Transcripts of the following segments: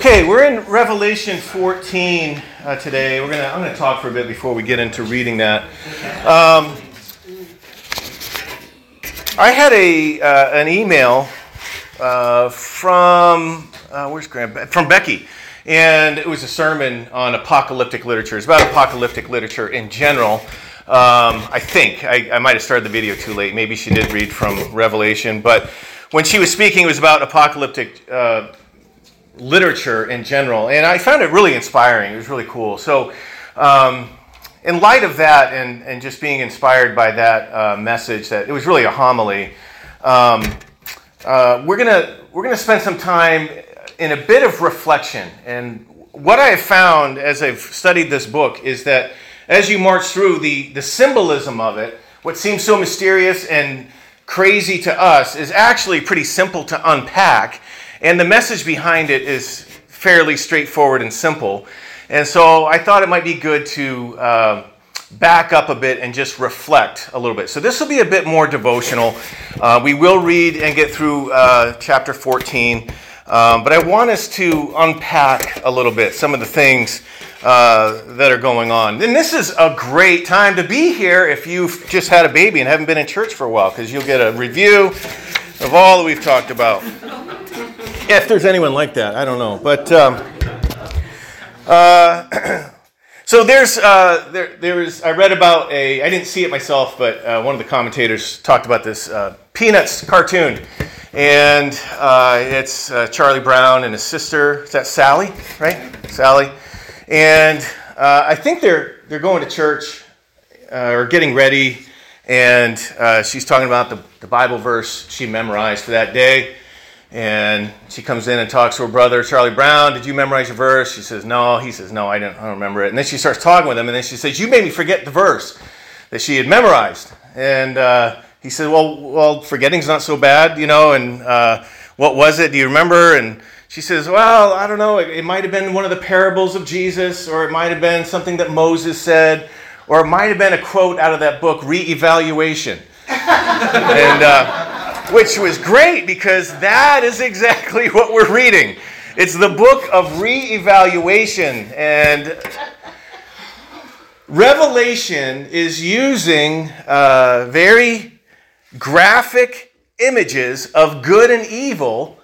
Okay, we're in Revelation 14 uh, today. We're gonna. I'm gonna talk for a bit before we get into reading that. Um, I had a uh, an email uh, from uh, where's Graham? From Becky, and it was a sermon on apocalyptic literature. It's about apocalyptic literature in general. Um, I think I, I might have started the video too late. Maybe she did read from Revelation, but when she was speaking, it was about apocalyptic uh, literature in general. And I found it really inspiring. It was really cool. So, um, in light of that and, and just being inspired by that uh, message, that it was really a homily, um, uh, we're going we're gonna spend some time in a bit of reflection. And what I have found as I've studied this book is that as you march through the, the symbolism of it, what seems so mysterious and crazy to us is actually pretty simple to unpack and the message behind it is fairly straightforward and simple. And so I thought it might be good to uh, back up a bit and just reflect a little bit. So this will be a bit more devotional. Uh, we will read and get through uh, chapter 14. Um, but I want us to unpack a little bit some of the things uh, that are going on. And this is a great time to be here if you've just had a baby and haven't been in church for a while, because you'll get a review of all that we've talked about if there's anyone like that, I don't know. But um, uh, so there's uh, there there is I read about a I didn't see it myself, but uh, one of the commentators talked about this uh, Peanuts cartoon, and uh, it's uh, Charlie Brown and his sister. Is that Sally? Right, Sally, and I think they're they're going to church or getting ready, and she's talking about the, the Bible verse she memorized for that day and she comes in and talks to her brother, Charlie Brown. Did you memorize your verse? She says, No. He says, No, I, didn't, I don't remember it. And then she starts talking with him, and then she says, You made me forget the verse that she had memorized. And uh, he said, Well, well, forgetting's not so bad, you know, and uh, what was it? Do you remember? And she says, Well, I don't know. It, it might have been one of the parables of Jesus, or it might have been something that Moses said, or it might have been a quote out of that book, Re-Evaluation. and. Uh, which was great because that is exactly what we're reading. It's the book of re evaluation. And Revelation is using uh, very graphic images of good and evil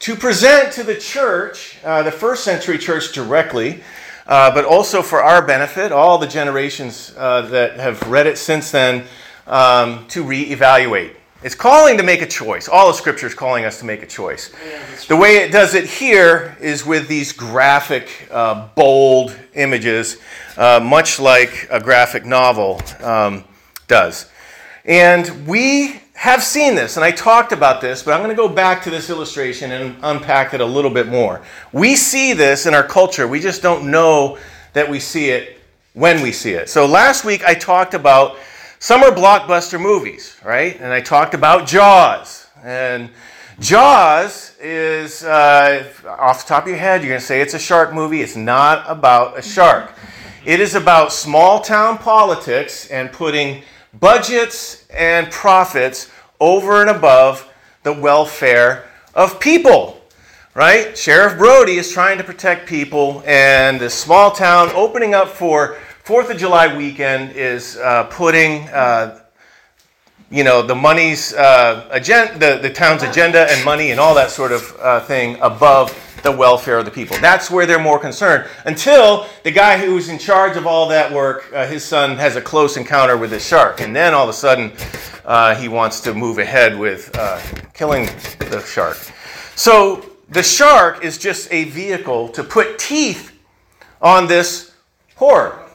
to present to the church, uh, the first century church directly, uh, but also for our benefit, all the generations uh, that have read it since then, um, to re evaluate. It's calling to make a choice. All of Scripture is calling us to make a choice. the way it does it here is with these graphic, uh, bold images, uh, much like a graphic novel um, does. And we have seen this, and I talked about this, but I'm going to go back to this illustration and unpack it a little bit more. We see this in our culture, we just don't know that we see it when we see it. So last week I talked about summer blockbuster movies, right? And I talked about Jaws. And Jaws is, uh, off the top of your head, you're going to say it's a shark movie. It's not about a shark. It is about small town politics and putting budgets and profits over and above the welfare of people, right? Sheriff Brody is trying to protect people, and the small town opening up for Fourth of July weekend is uh, putting, uh, you know, the money's uh, agenda, the, the town's agenda and money and all that sort of uh, thing above the welfare of the people. That's where they're more concerned. Until the guy who's in charge of all that work, uh, his son has a close encounter with a shark, and then all of a sudden uh, he wants to move ahead with killing the shark. So the shark is just a vehicle to put teeth on this horror.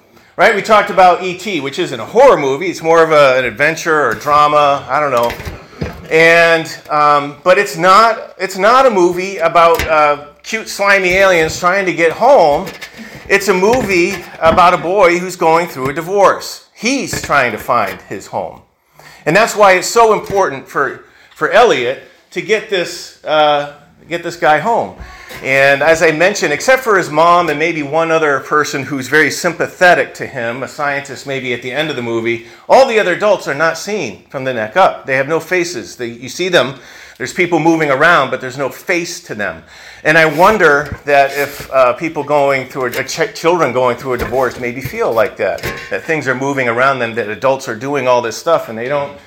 Right? We talked about E.T., which isn't a horror movie. It's more of a, an adventure or drama. I don't know. And um, but it's not it's not a movie about uh, cute slimy aliens trying to get home. It's a movie about a boy who's going through a divorce. He's trying to find his home, and that's why it's so important for for Elliot to get this uh, get this guy home. And as I mentioned, except for his mom and maybe one other person who's very sympathetic to him, a scientist maybe at the end of the movie, all the other adults are not seen from the neck up. They have no faces. They, you see them, There's people moving around, but there's no face to them. And I wonder that if uh, people going through, a, ch- children going through a divorce maybe feel like that, that things are moving around them, that adults are doing all this stuff and they don't,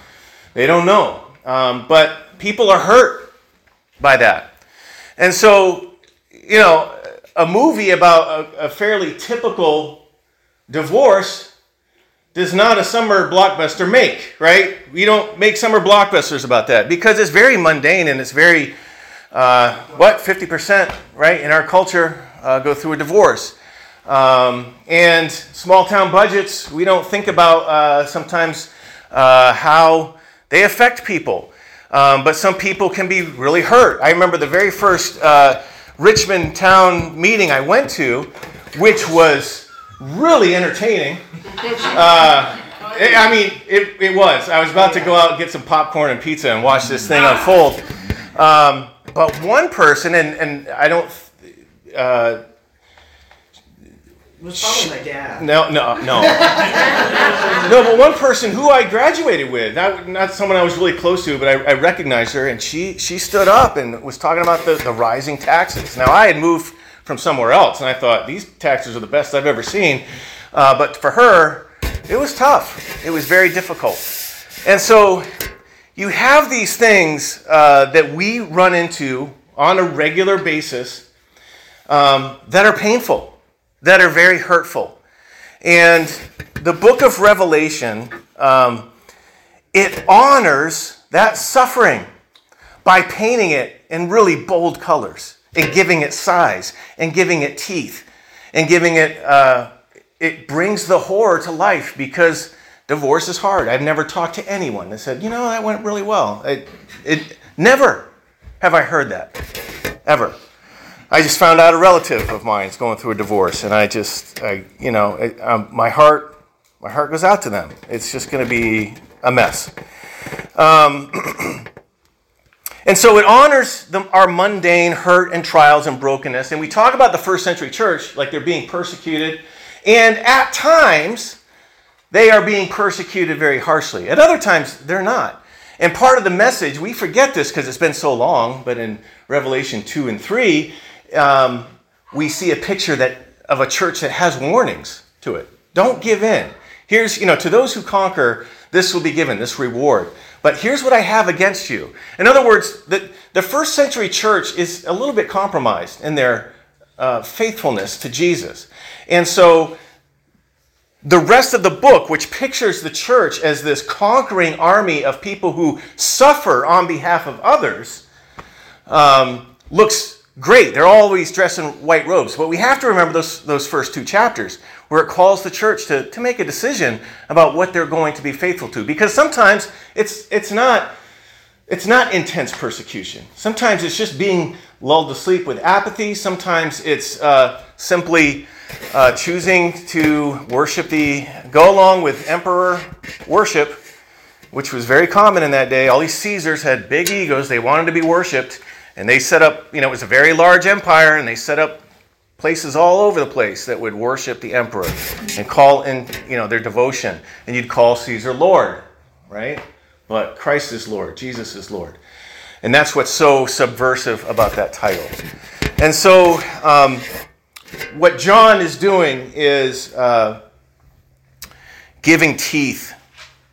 they don't know. Um, but people are hurt by that. And so, you know, a movie about a, a fairly typical divorce does not a summer blockbuster make, right? We don't make summer blockbusters about that because it's very mundane and it's very, uh, what, 50%, right, in our culture uh, go through a divorce. Um, and small town budgets, we don't think about uh, sometimes uh, how they affect people. Um, but some people can be really hurt. I remember the very first uh, Richmond town meeting I went to, which was really entertaining. Uh, it, I mean, it, it was. I was about to go out and get some popcorn and pizza and watch this thing unfold. Um, but one person, and, and I don't. Uh, it was probably my dad. No, no, no. no, but one person who I graduated with, not, not someone I was really close to, but I, I recognized her, and she, she stood up and was talking about the, the rising taxes. Now, I had moved from somewhere else. And I thought, these taxes are the best I've ever seen. Uh, but for her, it was tough. It was very difficult. And so you have these things uh, that we run into on a regular basis um, that are painful, that are very hurtful. And the book of Revelation, um, it honors that suffering by painting it in really bold colors and giving it size and giving it teeth and giving it, uh, it brings the horror to life because divorce is hard. I've never talked to anyone that said, you know, that went really well. It, it, never have I heard that, ever. I just found out a relative of mine is going through a divorce, and I just, I, you know, it, um, my heart, my heart goes out to them. It's just going to be a mess. Um, And so it honors the, our mundane hurt and trials and brokenness. And we talk about the first century church like they're being persecuted. And at times, they are being persecuted very harshly. At other times, they're not. And part of the message, we forget this because it's been so long, but in Revelation 2 and 3, um, we see a picture that, of a church that has warnings to it. Don't give in. Here's, you know, to those who conquer, this will be given, this reward. But here's what I have against you. In other words, the, the first century church is a little bit compromised in their uh, faithfulness to Jesus. And so the rest of the book, which pictures the church as this conquering army of people who suffer on behalf of others, um, looks great. They're always dressed in white robes. But we have to remember those, those first two chapters where it calls the church to, to make a decision about what they're going to be faithful to. Because sometimes it's, it's, not, it's not intense persecution. Sometimes it's just being lulled to sleep with apathy. Sometimes it's uh, simply uh, choosing to worship the, go along with emperor worship, which was very common in that day. All these Caesars had big egos, they wanted to be worshiped. And they set up, you know, it was a very large empire, and they set up places all over the place that would worship the emperor and call in you know their devotion. And you'd call caesar lord right? But christ is lord jesus is lord. And that's what's so subversive about that title. And so um, what john is doing is uh, giving teeth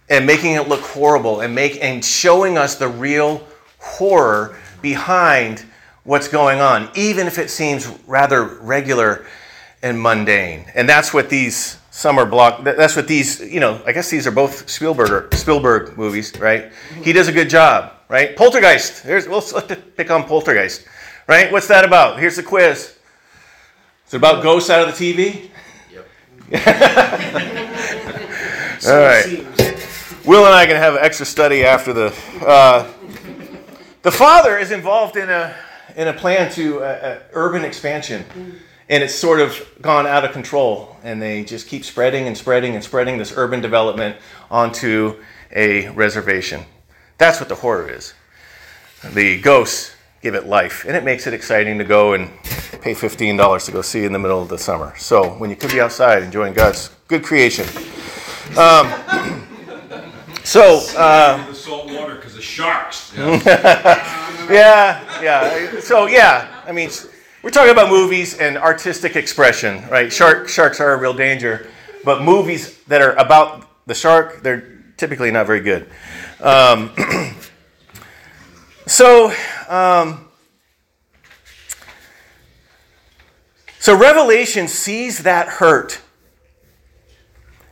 and making it look horrible and make and showing us the real horror behind what's going on, even if it seems rather regular and mundane. And that's what these summer block that's what these you know i guess these are both spielberg spielberg movies right? He does a good job right? Poltergeist. Here's we'll pick on poltergeist right? What's that about? Here's the quiz. Is it about ghosts out of the tv yep. All right. Will and i can have an extra study after the uh, the father is involved in a in a plan to uh, uh, urban expansion. And it's sort of gone out of control. And they just keep spreading and spreading and spreading this urban development onto a reservation. That's what the horror is. The ghosts give it life, and it makes it exciting to go and pay $15 to go see in the middle of the summer. So when you could be outside enjoying God's good creation. Um, so. Uh, the salt water because sharks. Yeah. Yeah, yeah. So yeah, I mean, we're talking about movies and artistic expression, right? Shark sharks are a real danger, but movies that are about the shark, they're typically not very good. Um, so. Um, So Revelation sees that hurt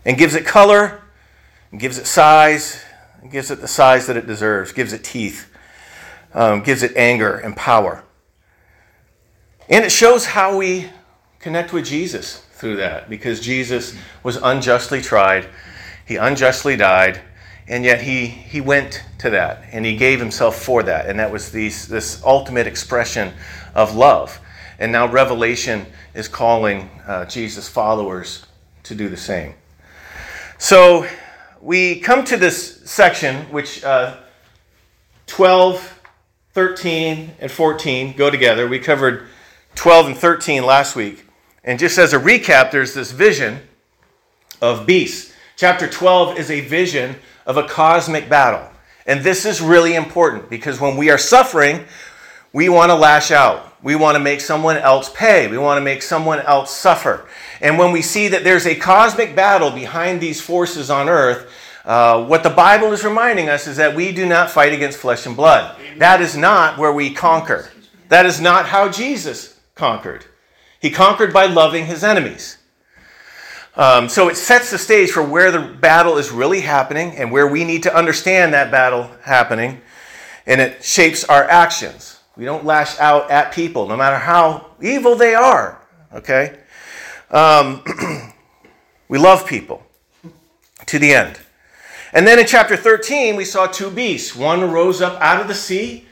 and gives it color, and gives it size, gives it the size that it deserves, gives it teeth, um, gives it anger and power. And it shows how we connect with Jesus through that because Jesus was unjustly tried, he unjustly died, and yet he, he went to that and he gave himself for that. And that was these, this ultimate expression of love. And now Revelation is calling uh, Jesus' followers to do the same. So we come to this section, which uh, 12, 13, and 14 go together. We covered 12 and 13 last week. And just as a recap, there's this vision of beasts. Chapter 12 is a vision of a cosmic battle. And this is really important because when we are suffering, we want to lash out. We want to make someone else pay. We want to make someone else suffer. And when we see that there's a cosmic battle behind these forces on earth, uh, what the Bible is reminding us is that we do not fight against flesh and blood. That is not where we conquer. That is not how Jesus conquered. He conquered by loving his enemies. Um, so it sets the stage for where the battle is really happening and where we need to understand that battle happening, and it shapes our actions. We don't lash out at people, no matter how evil they are. Okay? Um, we love people to the end. And then in chapter 13, we saw two beasts. One rose up out of the sea,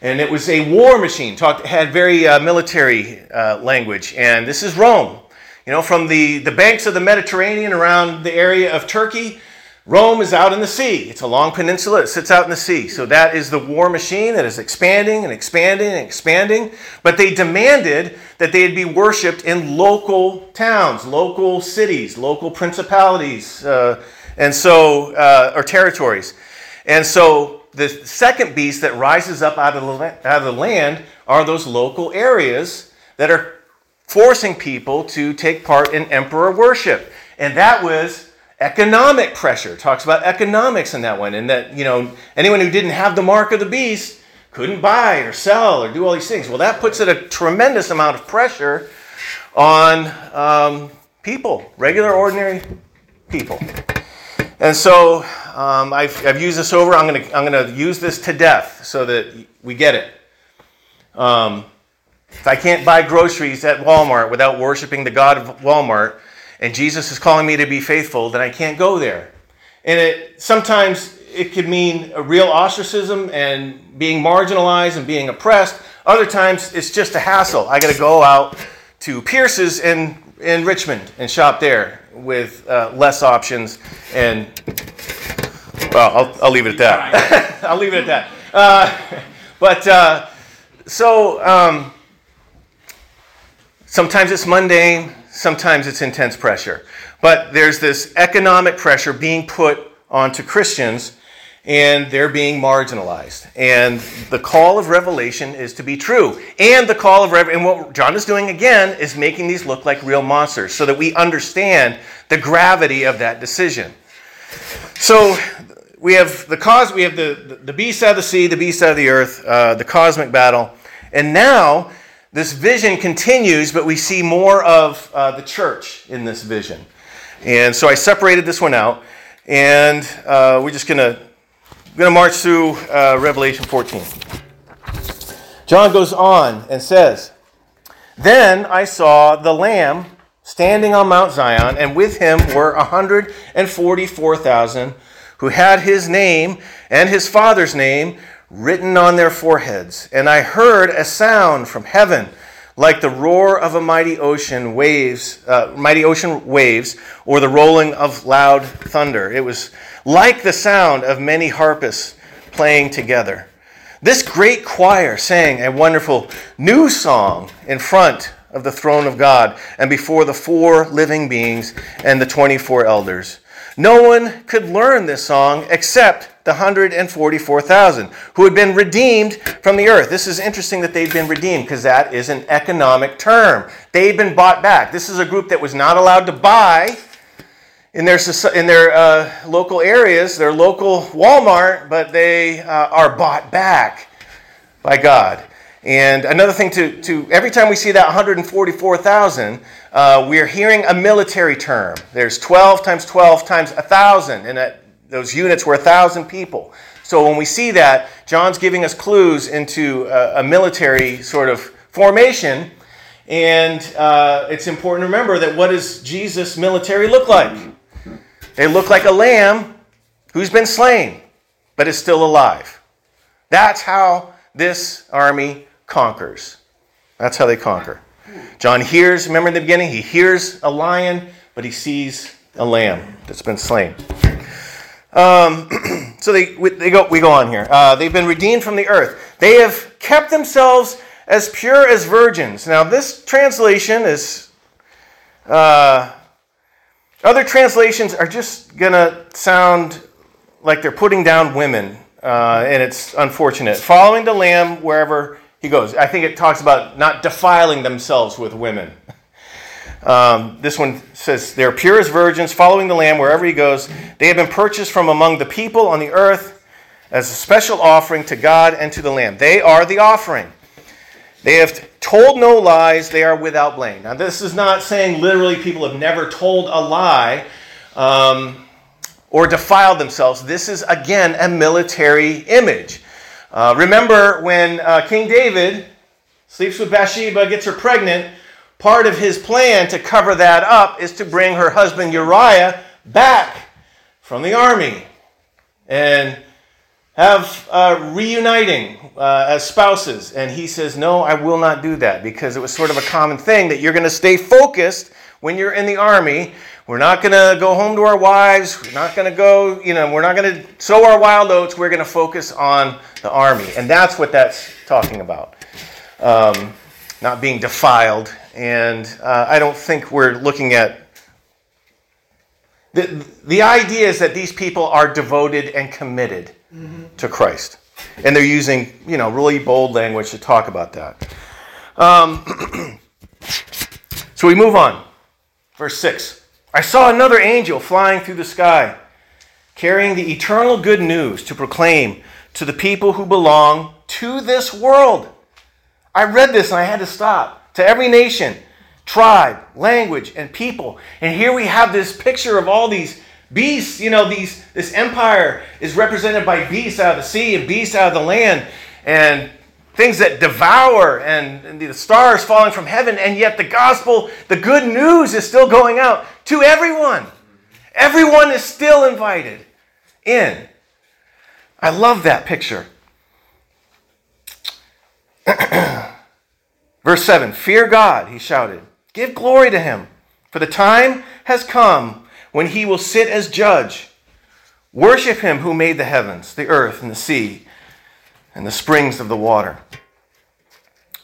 and it was a war machine. Talked had very uh, military uh, language, and this is Rome. You know, from the, the banks of the Mediterranean around the area of Turkey Rome is out in the sea. It's a long peninsula. It sits out in the sea. So that is the war machine that is expanding and expanding and expanding. But they demanded that they'd be worshipped in local towns, local cities, local principalities, uh, and so uh, or territories. And so the second beast that rises up out of, the, out of the land are those local areas that are forcing people to take part in emperor worship. And that was economic pressure. Talks about economics in that one and that you know anyone who didn't have the mark of the beast couldn't buy or sell or do all these things. Well that puts it a tremendous amount of pressure on um, people regular ordinary people. And so um, I've, I've used this over. I'm going to i'm going to use this to death so that we get it. Um, if i can't buy groceries at walmart without worshiping the god of walmart and Jesus is calling me to be faithful, then I can't go there. And it sometimes it could mean a real ostracism and being marginalized and being oppressed. Other times it's just a hassle. I got to go out to Pierce's in, in Richmond and shop there with uh, less options. And, well, I'll, I'll leave it at that. I'll leave it at that. Uh, but uh, so um, sometimes it's mundane, sometimes it's intense pressure. But there's this economic pressure being put onto Christians, and they're being marginalized. And the call of Revelation is to be true. And the call of Revelation, and what John is doing again is making these look like real monsters so that we understand the gravity of that decision. So we have the cause, we have the, the beast out of the sea, the beast out of the earth, uh, the cosmic battle. And now this vision continues, but we see more of uh, the church in this vision. And so I separated this one out, and uh, we're just going to going to march through uh, Revelation 14. John goes on and says, Then I saw the Lamb standing on Mount Zion, and with him were 144,000 who had his name and his father's name written on their foreheads. And I heard a sound from heaven like the roar of a mighty ocean waves, uh, mighty ocean waves, or the rolling of loud thunder. It was like the sound of many harpists playing together. This great choir sang a wonderful new song in front of the throne of God and before the four living beings and the 24 elders. No one could learn this song except the 144,000 who had been redeemed from the earth. This is interesting that they've been redeemed because that is an economic term. They've been bought back. This is a group that was not allowed to buy in their, in their uh, local areas, their local Walmart, but they uh, are bought back by God. And another thing to, to every time we see that 144,000, uh, we're hearing a military term. There's 12 times 12 times 1,000, and that, those units were 1,000 people. So when we see that, John's giving us clues into a, a military sort of formation. And uh, it's important to remember that what does Jesus' military look like? They look like a lamb who's been slain, but is still alive. That's how this army conquers. That's how they conquer. John hears, remember in the beginning, he hears a lion, but he sees a lamb that's been slain. Um, so they, they go, we go on here. Uh, they've been redeemed from the earth. They have kept themselves as pure as virgins. Now, this translation is. Uh, other translations are just going to sound like they're putting down women, uh, and it's unfortunate. Following the Lamb wherever he goes. I think it talks about not defiling themselves with women. Um, this one says, They're pure as virgins, following the Lamb wherever he goes. They have been purchased from among the people on the earth as a special offering to God and to the Lamb. They are the offering. They have told no lies. They are without blame. Now, this is not saying literally people have never told a lie um, or defiled themselves. This is, again, a military image. Uh, remember when uh, King David sleeps with Bathsheba, gets her pregnant, part of his plan to cover that up is to bring her husband Uriah back from the army and have uh, reuniting uh, as spouses. And he says, No, I will not do that because it was sort of a common thing that you're going to stay focused when you're in the army we're not going to go home to our wives. We're not going to go, you know, we're not going to sow our wild oats. We're going to focus on the army. And that's what that's talking about. Um, not being defiled. And uh, I don't think we're looking at. The, the idea is that these people are devoted and committed mm-hmm. to Christ. And they're using, you know, really bold language to talk about that. Um, so we move on. Verse 6. I saw another angel flying through the sky, carrying the eternal good news to proclaim to the people who belong to this world. I read this and I had to stop. To every nation, tribe, language, and people. And here we have this picture of all these beasts. You know, these this empire is represented by beasts out of the sea and beasts out of the land. And things that devour and, and, the stars falling from heaven, and yet the gospel, the good news is still going out to everyone. Everyone is still invited in. I love that picture. Verse 7 Fear God, he shouted. Give glory to him, for the time has come when he will sit as judge. Worship him who made the heavens, the earth, and the sea and the springs of the water.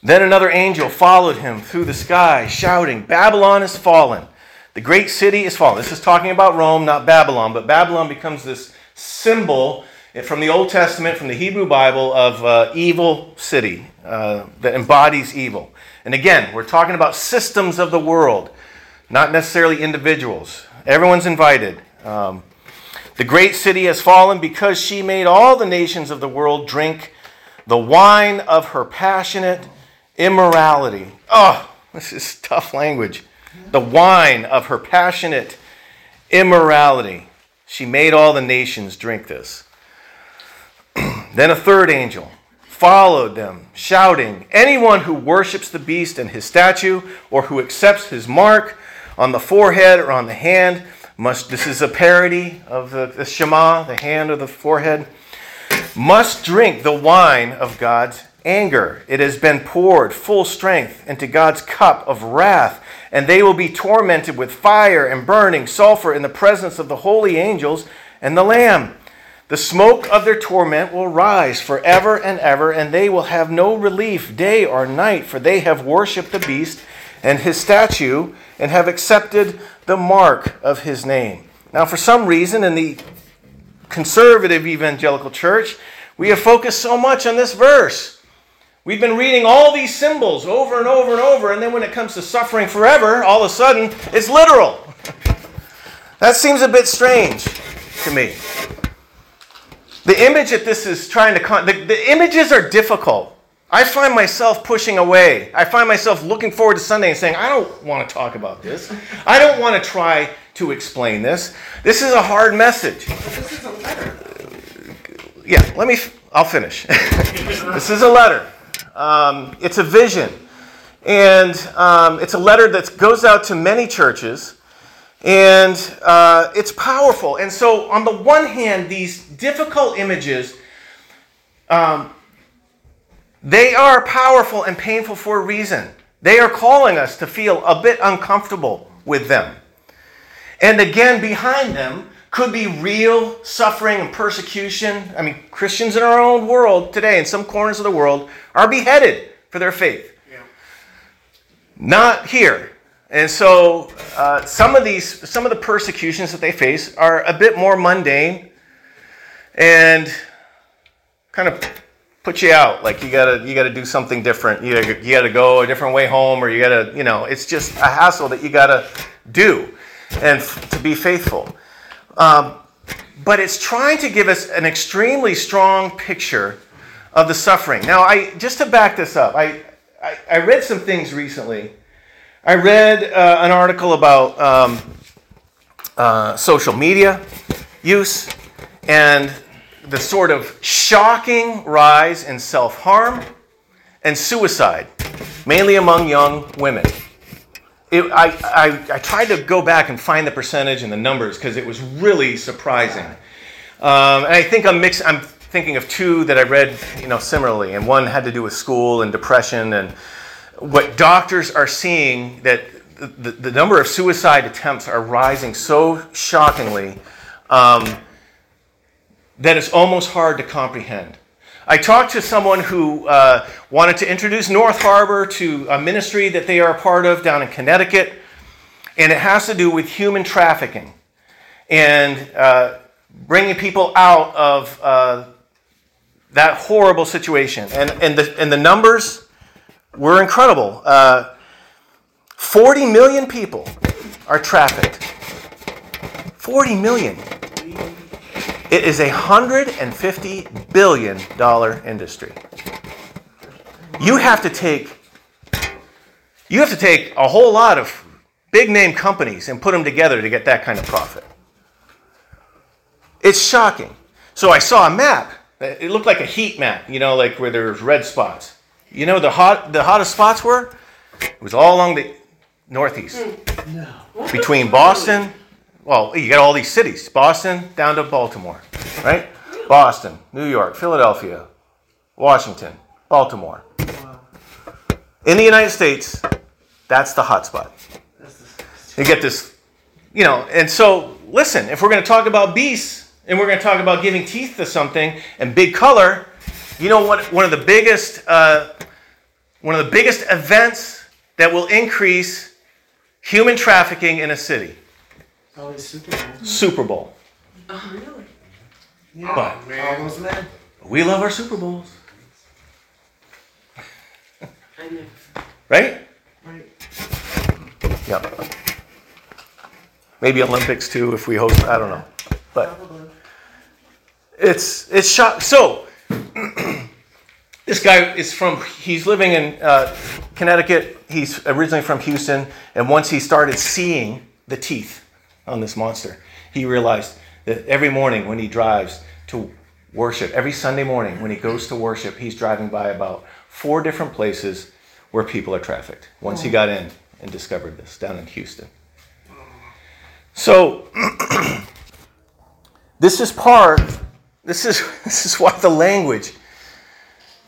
Then another angel followed him through the sky, shouting, Babylon is fallen. The great city is fallen. This is talking about Rome, not Babylon, but Babylon becomes this symbol from the Old Testament, from the Hebrew Bible, of uh, evil city uh, that embodies evil. And again, we're talking about systems of the world, not necessarily individuals. Everyone's invited. Um, the great city has fallen because she made all the nations of the world drink the wine of her passionate immorality. Oh, this is tough language. The wine of her passionate immorality. She made all the nations drink this. then a third angel followed them, shouting, Anyone who worships the beast and his statue, or who accepts his mark on the forehead or on the hand, must, this is a parody of the, the Shema, the hand or the forehead, must drink the wine of God's anger. It has been poured full strength into God's cup of wrath, and they will be tormented with fire and burning sulfur in the presence of the holy angels and the Lamb. The smoke of their torment will rise forever and ever, and they will have no relief day or night, for they have worshipped the beast and his statue and have accepted the mark of his name. Now, for some reason, in the conservative evangelical church, we have focused so much on this verse. We've been reading all these symbols over and over and over, and then when it comes to suffering forever, all of a sudden, it's literal. that seems a bit strange to me. The image that this is trying to, con- the, the images are difficult. I find myself pushing away. I find myself looking forward to Sunday and saying, I don't want to talk about this. I don't want to try to explain this. This is a hard message. This is a letter. Yeah, let me, I'll finish. this is a letter. Um, it's a vision. And um, it's a letter that goes out to many churches. And uh, it's powerful. And so, on the one hand, these difficult images, um, they are powerful and painful for a reason. They are calling us to feel a bit uncomfortable with them. And again, behind them could be real suffering and persecution. I mean, Christians in our own world today, in some corners of the world, are beheaded for their faith. Yeah. Not here. And so, uh, some of these, some of the persecutions that they face are a bit more mundane, and kind of put you out. Like you gotta, you gotta do something different. You gotta, you gotta go a different way home, or you gotta, you know, it's just a hassle that you gotta do, and f- to be faithful. Um, but it's trying to give us an extremely strong picture of the suffering. Now, I just to back this up, I, I, I read some things recently. I read uh, an article about um, uh, social media use and the sort of shocking rise in self harm and suicide, mainly among young women. It, I, I, I, tried to go back and find the percentage and the numbers because it was really surprising. Um, and I think I'm mixing. I'm thinking of two that I read, you know, similarly, and one had to do with school and depression and what doctors are seeing that the, the number of suicide attempts are rising so shockingly um, that it's almost hard to comprehend. I talked to someone who uh, wanted to introduce North Harbor to a ministry that they are a part of down in Connecticut, and it has to do with human trafficking and uh, bringing people out of uh, that horrible situation. And, and, the, and the numbers were incredible. Uh, 40 million people are trafficked. 40 million. It is a $150 billion industry. You have to take you have to take a whole lot of big name companies and put them together to get that kind of profit. It's shocking. So I saw a map. It looked like a heat map, you know, like where there's red spots. You know the hot the hottest spots were? It was all along the northeast. No. Between Boston, well, you got all these cities. Boston down to Baltimore, right? Boston, New York, Philadelphia, Washington, Baltimore. Wow. In the United States, that's the hot spot. You get this, you know, and so listen, if we're going to talk about beasts and we're going to talk about giving teeth to something and big color, you know what? One of the biggest, uh, one of the biggest events that will increase human trafficking in a city, Probably Super Bowl. Super Bowl. Oh, really? Yeah. But- all those men. We love our Super Bowls, right? Right. Yep. Maybe Olympics too, if we host. I don't know, but. It's it's shock. So this guy is from. He's living in uh, Connecticut. He's originally from Houston, and once he started seeing the teeth on this monster, he realized that every morning when he drives to worship, every Sunday morning when he goes to worship, he's driving by about four different places where people are trafficked. Once he got in and discovered this down in Houston. So this is part this is this is why the language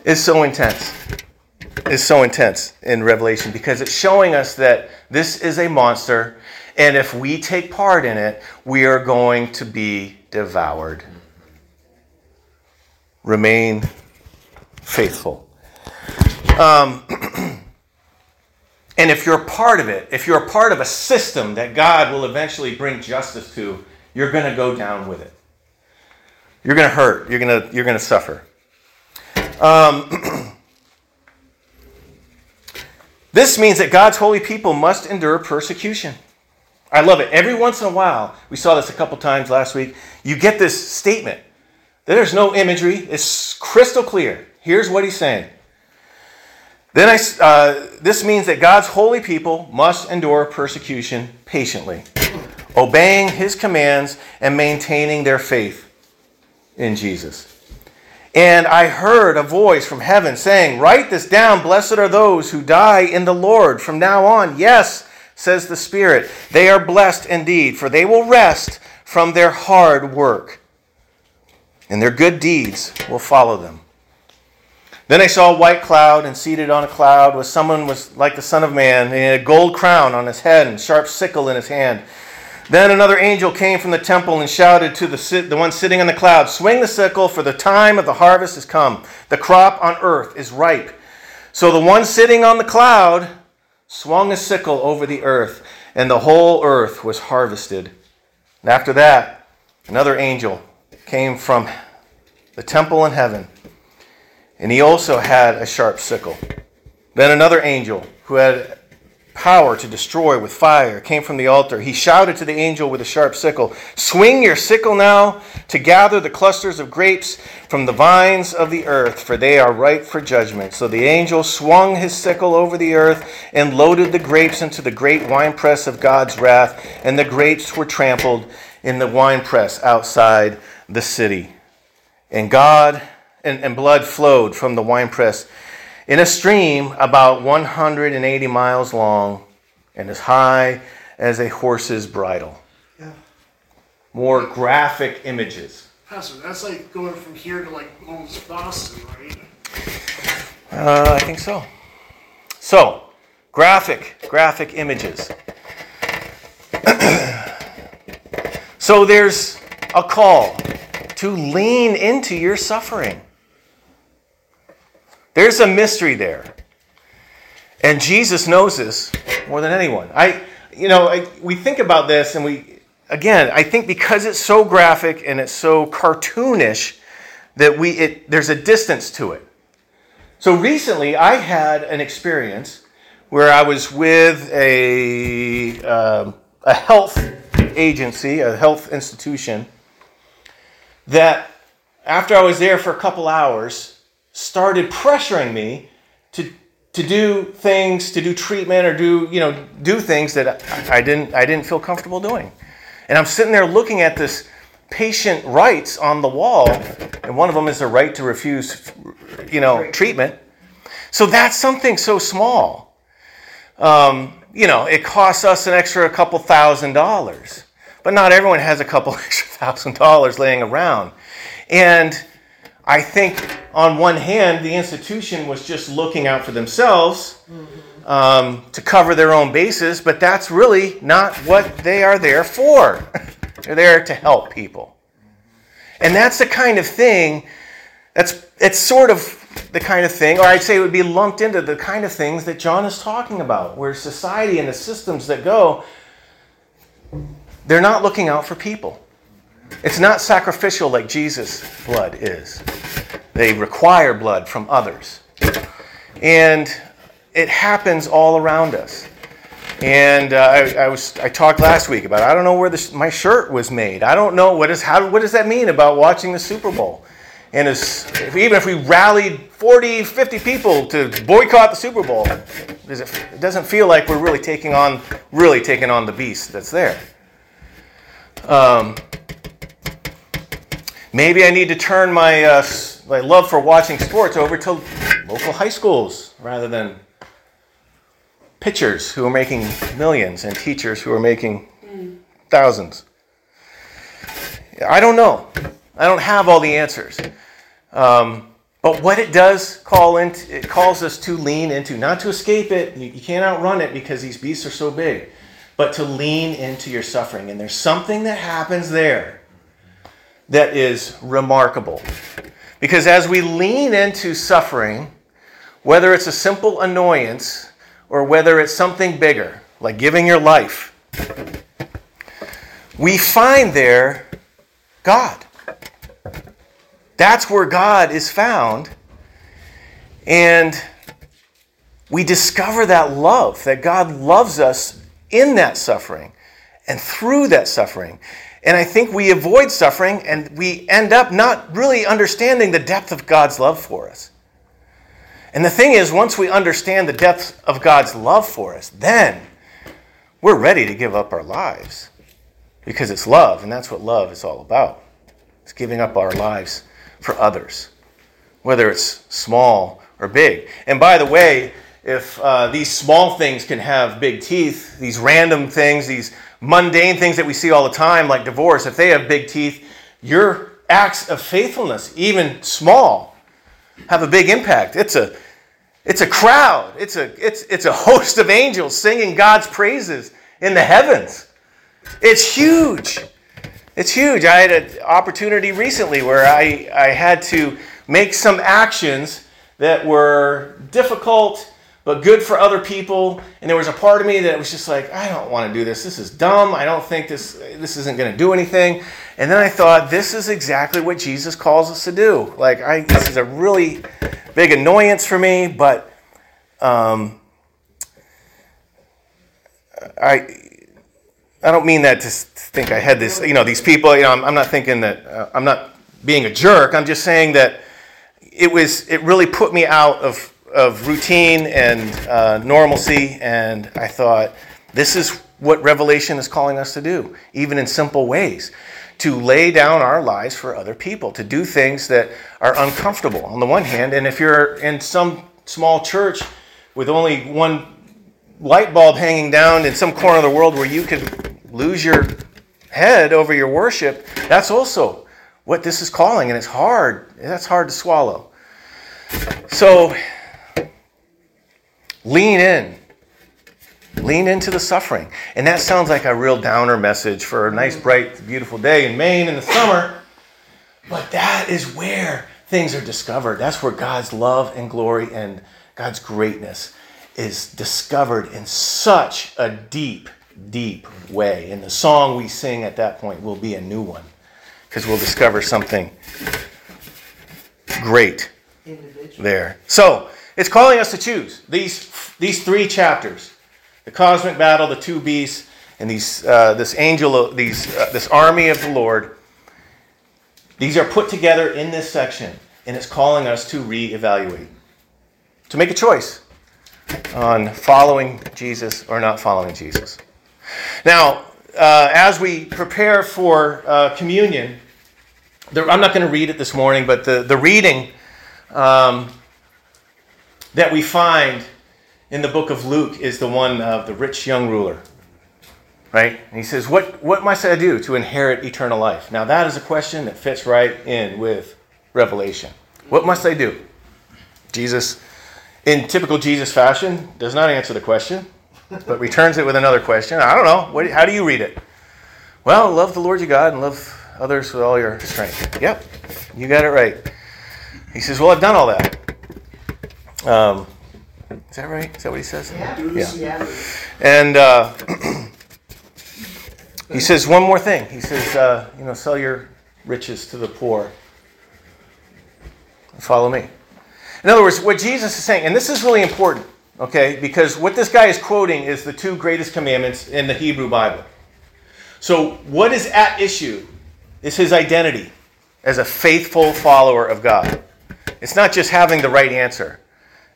is so intense is so intense in revelation because it's showing us that this is a monster and if we take part in it we are going to be devoured remain faithful um, and if you're a part of it if you're a part of a system that god will eventually bring justice to you're going to go down with it. You're going to hurt. You're going to, you're going to suffer. Um, this means that God's holy people must endure persecution. I love it. Every once in a while, we saw this a couple times last week, you get this statement. There's no imagery, it's crystal clear. Here's what he's saying. Then I, uh, this means that God's holy people must endure persecution patiently, obeying his commands and maintaining their faith in Jesus. And I heard a voice from heaven saying, Write this down. Blessed are those who die in the Lord from now on. Yes, says the Spirit, they are blessed indeed, for they will rest from their hard work, and their good deeds will follow them. Then I saw a white cloud, and seated on a cloud was someone was like the Son of Man, and he had a gold crown on his head and a sharp sickle in his hand. Then another angel came from the temple and shouted to the, the one sitting on the cloud, Swing the sickle, for the time of the harvest has come. The crop on earth is ripe. So the one sitting on the cloud swung a sickle over the earth, and the whole earth was harvested. And after that, another angel came from the temple in heaven, and he also had a sharp sickle. Then another angel who had power to destroy with fire came from the altar. He shouted to the angel with a sharp sickle Swing your sickle now to gather the clusters of grapes from the vines of the earth, for they are ripe for judgment. So the angel swung his sickle over the earth and loaded the grapes into the great winepress of God's wrath, and the grapes were trampled in the winepress outside the city. And God and, and blood flowed from the winepress in a stream about 180 miles long and as high as a horse's bridle. Yeah. More graphic images. Pastor, that's like going from here to like almost Boston, right? Uh, I think so. So, graphic, graphic images. so there's a call to lean into your suffering. There's a mystery there. And Jesus knows this more than anyone. I, you know, I, we think about this and we, again, I think because it's so graphic and it's so cartoonish that we, it, there's a distance to it. So recently I had an experience where I was with a, um, a health agency, a health institution, that after I was there for a couple hours, started pressuring me to to do things, to do treatment or do, you know, do things that I didn't I didn't feel comfortable doing. And I'm sitting there looking at this patient rights on the wall, and one of them is the right to refuse, you know, treatment. So that's something so small. Um, you know, it costs us an extra couple thousand dollars, but not everyone has a couple extra thousand dollars laying around. And I think on one hand, the institution was just looking out for themselves um, to cover their own bases, but that's really not what they are there for. They're there to help people. And that's the kind of thing that's it's sort of the kind of thing, or I'd say it would be lumped into the kind of things that John is talking about, where society and the systems that go, they're not looking out for people. It's not sacrificial like Jesus' blood is. They require blood from others. And it happens all around us. And uh, I, I, was I talked last week about I don't know where this, my shirt was made. I don't know what is how what does that mean about watching the Super Bowl? And if, even if we rallied 40, 50 people to boycott the Super Bowl, does it, it doesn't feel like we're really taking on really taking on the beast that's there. Um, Maybe I need to turn my, uh, my love for watching sports over to local high schools rather than pitchers who are making millions and teachers who are making thousands. I don't know. I don't have all the answers. Um, but what it does call into, it calls us to lean into, not to escape it. You, you can't outrun it because these beasts are so big, but to lean into your suffering. And there's something that happens there that is remarkable. Because as we lean into suffering, whether it's a simple annoyance or whether it's something bigger, like giving your life, we find there God. That's where God is found. And we discover that love, that God loves us in that suffering and through that suffering. And I think we avoid suffering and we end up not really understanding the depth of God's love for us. And the thing is, once we understand the depth of God's love for us, then we're ready to give up our lives because it's love, and that's what love is all about. It's giving up our lives for others, whether it's small or big. And by the way, if uh, these small things can have big teeth, these random things, these mundane things that we see all the time, like divorce, if they have big teeth, your acts of faithfulness, even small, have a big impact. It's a it's a crowd. It's a it's it's a host of angels singing God's praises in the heavens. It's huge. It's huge. I had an opportunity recently where I, I had to make some actions that were difficult but good for other people. And there was a part of me that was just like, I don't want to do this. This is dumb. I don't think this this isn't going to do anything. And then I thought, this is exactly what Jesus calls us to do. Like, I this is a really big annoyance for me, but um, I I don't mean that to think I had this. You know, these people. You know, I'm, I'm not thinking that uh, I'm not being a jerk. I'm just saying that it was it really put me out of of routine and uh, normalcy, and I thought this is what Revelation is calling us to do, even in simple ways to lay down our lives for other people, to do things that are uncomfortable on the one hand. And if you're in some small church with only one light bulb hanging down in some corner of the world where you could lose your head over your worship, that's also what this is calling. And it's hard. That's hard to swallow. So lean in Lean into the suffering. And that sounds like a real downer message for a nice, bright, beautiful day in Maine in the summer. But that is where things are discovered. That's where God's love and glory and God's greatness is discovered in such a deep, deep way. And the song we sing at that point will be a new one because we'll discover something great there. So, it's calling us to choose these, these three chapters the cosmic battle, the two beasts, and these, uh, this angel, these, uh, this army of the Lord. These are put together in this section, and it's calling us to reevaluate, to make a choice on following Jesus or not following Jesus. Now, uh, as we prepare for uh, communion, I'm not going to read it this morning, but the, the reading um, that we find in the book of Luke is the one of the rich young ruler. Right? And he says, what, what must I do to inherit eternal life? Now, that is a question that fits right in with Revelation. What must I do? Jesus, in typical Jesus fashion, does not answer the question, but returns it with another question. I don't know. What, how do you read it? Well, love the Lord your God and love others with all your strength. Yep, you got it right. He says, Well, I've done all that. Um, is that right? Is that what he says? Yeah. Yeah. And uh, he says one more thing. He says, uh, you know, sell your riches to the poor. Follow me. In other words, what Jesus is saying, and this is really important, okay, because what this guy is quoting is the two greatest commandments in the Hebrew Bible. So, what is at issue is his identity as a faithful follower of God. It's not just having the right answer,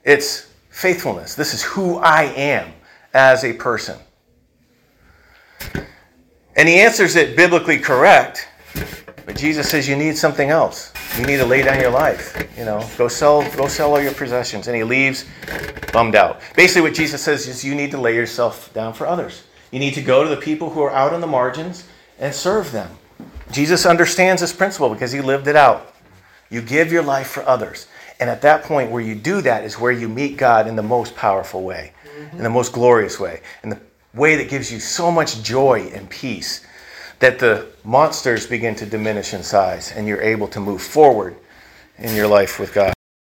it's faithfulness. This is who I am as a person. And he answers it biblically correct, but Jesus says you need something else. You need to lay down your life. You know, go sell, go sell all your possessions. And he leaves bummed out. Basically, what Jesus says is you need to lay yourself down for others. You need to go to the people who are out on the margins and serve them. Jesus understands this principle because he lived it out. You give your life for others. And at that point, where you do that, is where you meet God in the most powerful way, mm-hmm. in the most glorious way, in the way that gives you so much joy and peace that the monsters begin to diminish in size and you're able to move forward in your life with God.